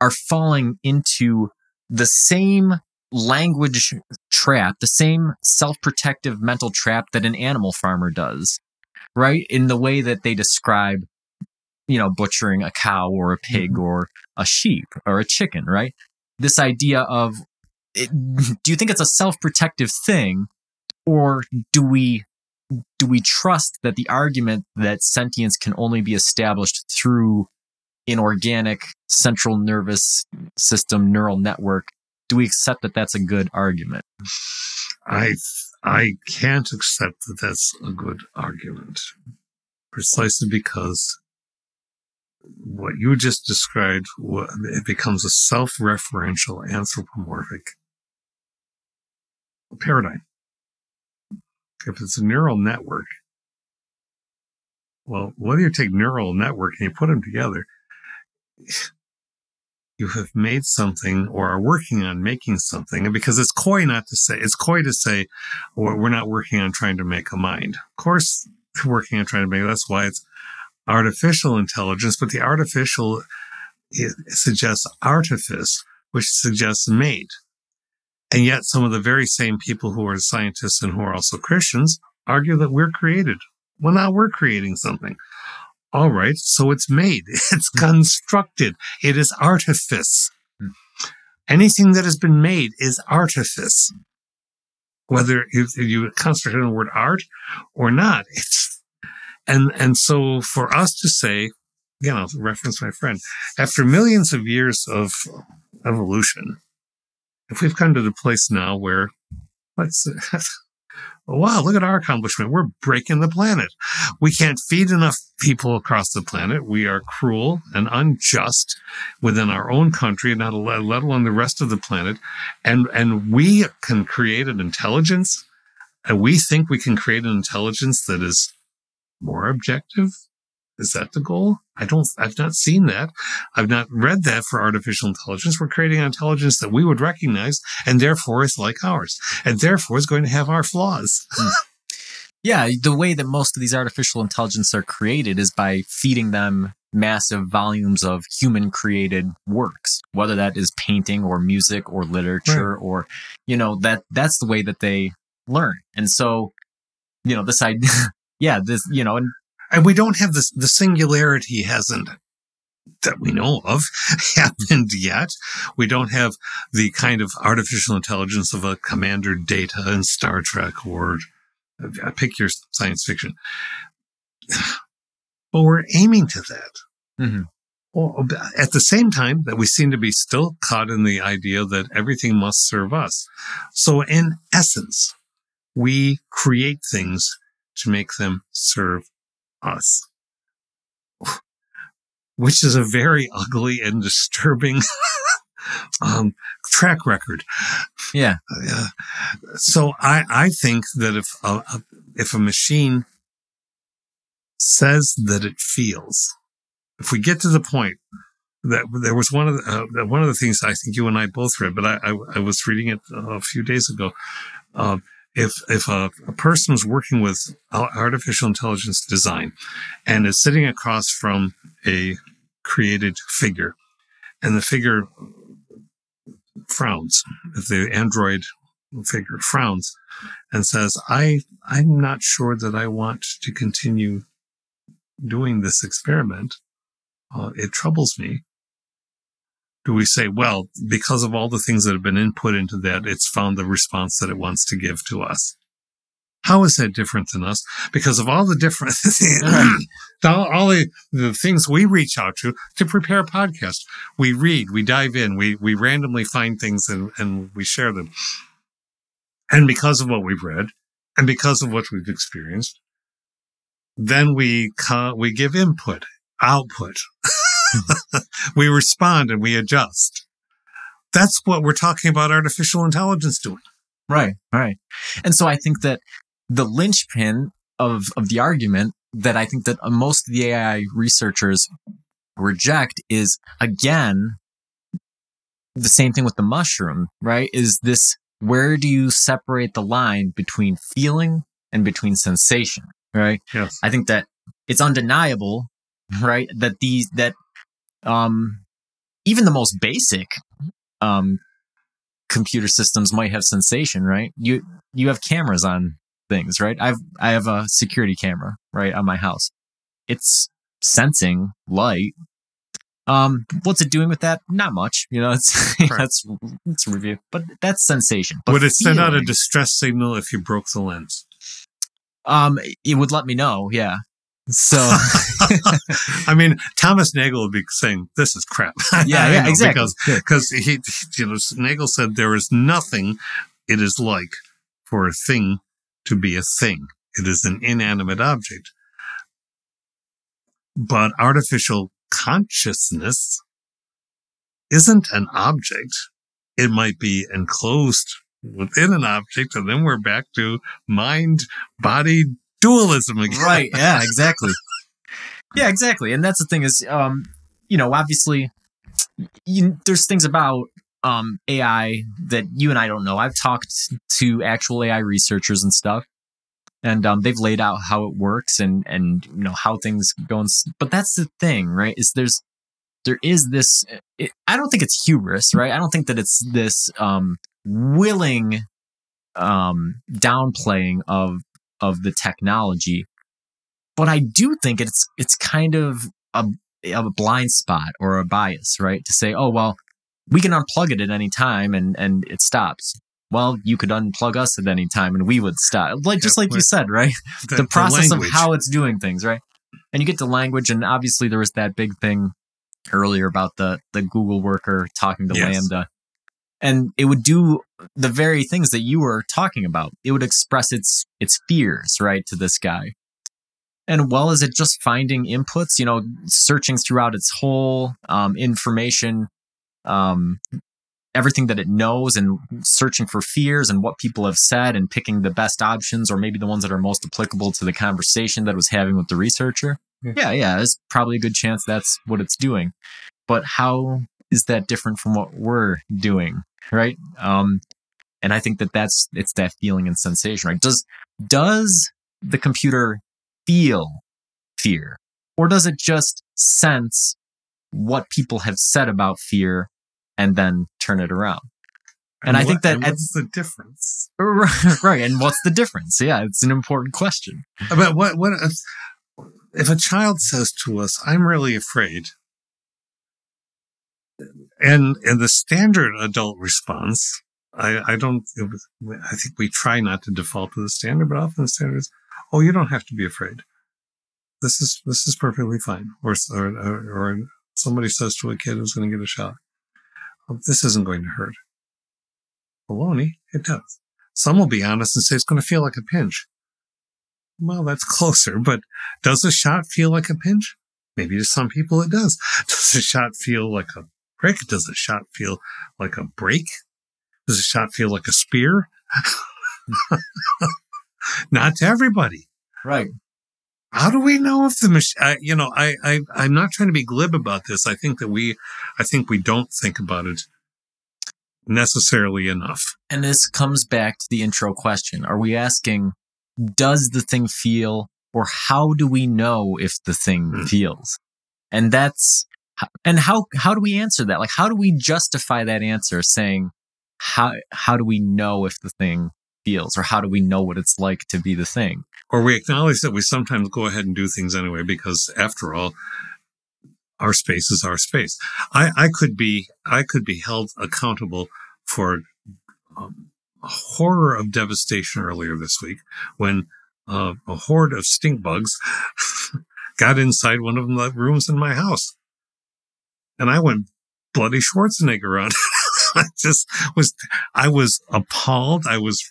are falling into the same language trap, the same self protective mental trap that an animal farmer does? right? In the way that they describe, you know, butchering a cow or a pig mm-hmm. or a sheep or a chicken, right? This idea of, it, do you think it's a self-protective thing, or do we do we trust that the argument that sentience can only be established through an organic central nervous system neural network? Do we accept that that's a good argument? I I can't accept that that's a good argument, precisely because what you just described, it becomes a self-referential anthropomorphic paradigm. If it's a neural network, well, whether you take neural network and you put them together, you have made something or are working on making something. Because it's coy not to say, it's coy to say, well, we're not working on trying to make a mind. Of course, working on trying to make, that's why it's artificial intelligence, but the artificial suggests artifice, which suggests made. And yet some of the very same people who are scientists and who are also Christians argue that we're created. Well, now we're creating something. All right. So it's made. It's hmm. constructed. It is artifice. Hmm. Anything that has been made is artifice. Hmm. Whether you concentrate on the word art or not. It's, and, and so for us to say, again, I'll reference my friend, after millions of years of evolution, if we've come to the place now where let's wow, look at our accomplishment. We're breaking the planet. We can't feed enough people across the planet. We are cruel and unjust within our own country, not let alone the rest of the planet. And, and we can create an intelligence and we think we can create an intelligence that is more objective, is that the goal? I don't, I've not seen that. I've not read that for artificial intelligence. We're creating an intelligence that we would recognize and therefore is like ours and therefore is going to have our flaws. Hmm. yeah. The way that most of these artificial intelligence are created is by feeding them massive volumes of human created works, whether that is painting or music or literature right. or, you know, that, that's the way that they learn. And so, you know, this idea, yeah, this, you know, and and we don't have this, the singularity hasn't that we know of happened yet. We don't have the kind of artificial intelligence of a Commander Data in Star Trek or uh, pick your science fiction. But we're aiming to that. Mm-hmm. Well, at the same time that we seem to be still caught in the idea that everything must serve us. So in essence, we create things to make them serve us, which is a very ugly and disturbing um, track record. Yeah. Uh, so I, I think that if a, if a machine says that it feels, if we get to the point that there was one of the, uh, one of the things I think you and I both read, but I, I, I was reading it a few days ago. Uh, if if a, a person is working with artificial intelligence design and is sitting across from a created figure, and the figure frowns, if the android figure frowns and says, "I I'm not sure that I want to continue doing this experiment. Uh, it troubles me." Do we say, well, because of all the things that have been input into that, it's found the response that it wants to give to us? How is that different than us? Because of all the different, all, all the, the things we reach out to to prepare a podcast, we read, we dive in, we, we randomly find things and, and we share them. And because of what we've read and because of what we've experienced, then we co- we give input, output. we respond and we adjust. That's what we're talking about artificial intelligence doing. Right, right. And so I think that the linchpin of of the argument that I think that most of the AI researchers reject is again the same thing with the mushroom, right? Is this where do you separate the line between feeling and between sensation, right? Yes. I think that it's undeniable, right, that these that um even the most basic um computer systems might have sensation, right? You you have cameras on things, right? I've I have a security camera, right, on my house. It's sensing light. Um, what's it doing with that? Not much, you know. It's Right. that's it's a review, but that's sensation. But Would it send out a distress signal if you broke the lens? um, it would let me know, yeah. So I mean, Thomas Nagel would be saying, "This is crap." yeah, yeah, know, exactly. Because Yeah. he, you know, Nagel said there is nothing it is like for a thing to be a thing. It is an inanimate object. But artificial consciousness isn't an object. It might be enclosed within an object, and then we're back to mind body dualism again. right yeah exactly. Yeah exactly and that's the thing is um you know obviously you, there's things about um ai that you and i don't know. I've talked to actual ai researchers and stuff and um they've laid out how it works and and you know how things go and s- but that's the thing right is there's there is this it, i don't think it's hubris right? I don't think that it's this um willing um downplaying of of the technology but i do think it's it's kind of a, a blind spot or a bias right? To say oh well we can unplug it at any time and and it stops. Well you could unplug us at any time and we would stop. Like just Yeah, like you said right? The, process of how it's doing things, right? And you get to language, and obviously there was that big thing earlier about the the Google worker talking to Yes. LaMDA, and it would do the very things that you were talking about. It would express its its fears, right, to this guy. And well, is it just finding inputs? You know, searching throughout its whole um, information, um, everything that it knows, and searching for fears and what people have said, and picking the best options, or maybe the ones that are most applicable to the conversation that it was having with the researcher. Yeah. Yeah, yeah, there's probably a good chance that's what it's doing. But how is that different from what we're doing, right? Um, and I think that that's it's that feeling and sensation, right? Does does the computer feel fear, or does it just sense what people have said about fear and then turn it around? And I what- think that and at- what's the difference? right. And what's the difference? Yeah, it's an important question. But what what if, if a child says to us, "I'm really afraid," and and the standard adult response, I I don't. Was, I think we try not to default to the standard, but often the standard is, "Oh, you don't have to be afraid. This is this is perfectly fine." Or or, or, or somebody says to a kid who's going to get a shot, oh, "This isn't going to hurt." Baloney, it does. Some will be honest and say it's going to feel like a pinch. Well, that's closer, but does a shot feel like a pinch? Maybe to some people it does. Does a shot feel like a prick? Does the shot feel like a break? Does the shot feel like a spear? Not to everybody. Right. How do we know if the machine, you know, I, I, I'm not trying to be glib about this. I think that we, I think we don't think about it necessarily enough. And this comes back to the intro question. Are we asking, does the thing feel, or how do we know if the thing Hmm. feels? And that's, and how, how do we answer that? Like, how do we justify that answer saying, how, how do we know if the thing feels, or how do we know what it's like to be the thing? or we acknowledge that we sometimes go ahead and do things anyway because after all our space is our space i, I could be i could be held accountable for um, a horror of devastation earlier this week when uh, a horde of stink bugs got inside one of the rooms in my house and i went bloody schwarzenegger on it. i just was i was appalled i was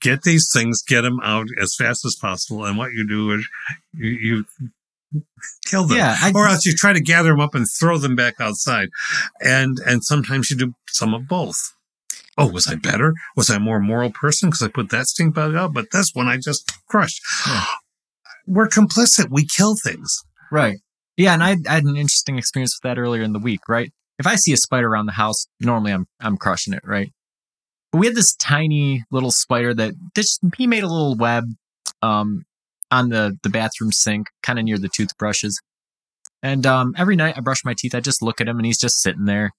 get these things, get them out as fast as possible. And what you do is you, you kill them. Yeah, I- or else you try to gather them up and throw them back outside. And, and sometimes you do some of both. Oh, was I better? Was I a more moral person because I put that stink bug out? But this one I just crushed. Yeah. We're complicit. We kill things. Right. Yeah, and I, had an interesting experience with that earlier in the week, right? If I see a spider around the house, normally I'm I'm crushing it, right? But we had this tiny little spider that just he made a little web um on the the bathroom sink, kind of near the toothbrushes. And um every night I brush my teeth, I just look at him and he's just sitting there.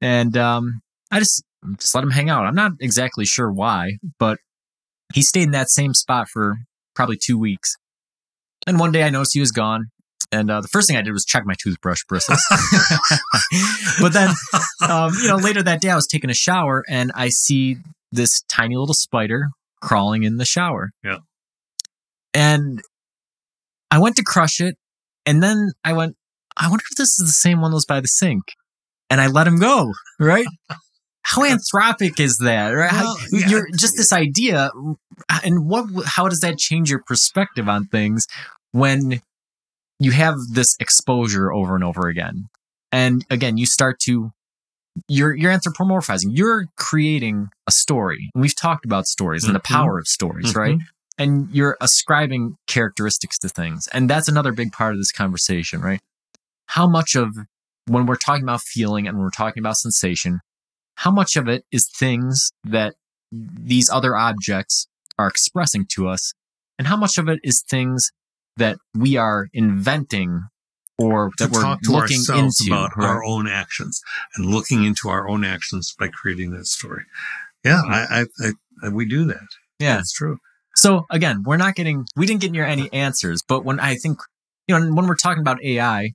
And um I just just let him hang out. I'm not exactly sure why, but he stayed in that same spot for probably 2 weeks. And one day I noticed he was gone. And uh, the first thing I did was check my toothbrush bristles. but then, um, you know, later that day I was taking a shower and I see this tiny little spider crawling in the shower. Yeah. And I went to crush it. And then I went, I wonder if this is the same one that was by the sink. And I let him go, right? How anthropic is that? Right? How- yeah. You're just this idea, and what? How does that change your perspective on things when you have this exposure over and over again? And again, you start to you're you're anthropomorphizing. You're creating a story. And we've talked about stories and the Mhm. power of stories, Mhm. right? And you're ascribing characteristics to things. And that's another big part of this conversation, right? How much of when we're talking about feeling and we're talking about sensation, how much of it is things that these other objects are expressing to us, and how much of it is things that we are inventing or to that we're to looking ourselves into? about right? our own actions and looking into our own actions by creating that story. Yeah, I, I, I, I we do that. yeah. That's true. So again, we're not getting, we didn't get near any answers, but when I think, you know, when we're talking about AI,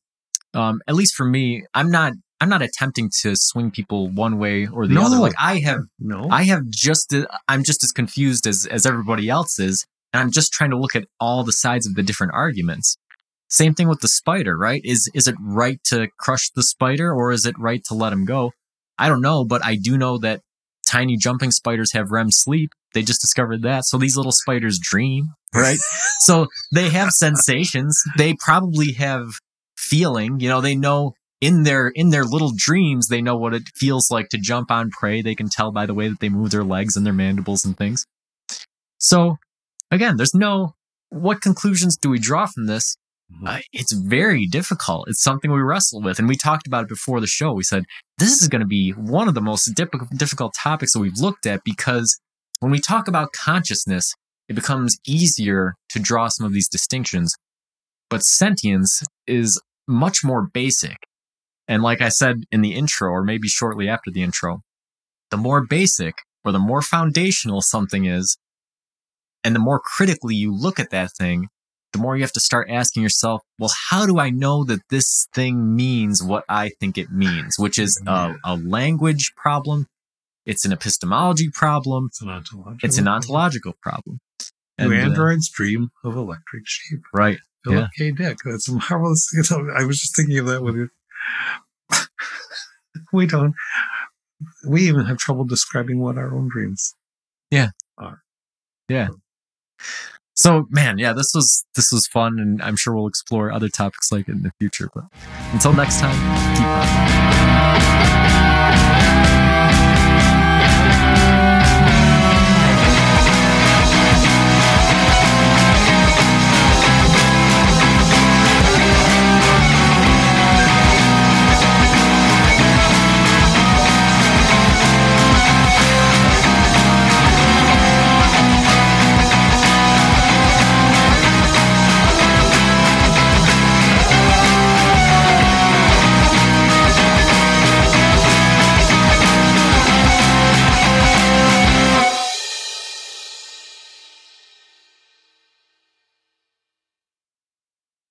um, at least for me, I'm not, I'm not attempting to swing people one way or the No. other. Like I have, No, I have just, I'm just as confused as, as everybody else is. And I'm just trying to look at all the sides of the different arguments. Same thing with the spider, right? Is, is it right to crush the spider or is it right to let him go? I don't know, but I do know that tiny jumping spiders have REM sleep. They just discovered that. So these little spiders dream, right? so they have sensations. They probably have feeling, you know, they know in their in their little dreams they know what it feels like to jump on prey. They can tell by the way that they move their legs and their mandibles and things. So again, there's no what conclusions do we draw from this? Uh, it's very difficult. It's something we wrestle with. And we talked about it before the show. We said, this is going to be one of the most dip- difficult topics that we've looked at because when we talk about consciousness, it becomes easier to draw some of these distinctions. But sentience is much more basic. And like I said in the intro, or maybe shortly after the intro, the more basic or the more foundational something is, and the more critically you look at that thing, the more you have to start asking yourself, well, how do I know that this thing means what I think it means? Which is a, a language problem. It's an epistemology problem. it's an ontological. It's an ontological problem. Do And, uh, androids dream of electric sheep? right. Philip K. Dick. That's marvelous. You know, I was just thinking of that with you. we don't. We even have trouble describing what our own dreams. So, man, yeah, this was this was fun, and I'm sure we'll explore other topics like it in the future. But until next time, keep on.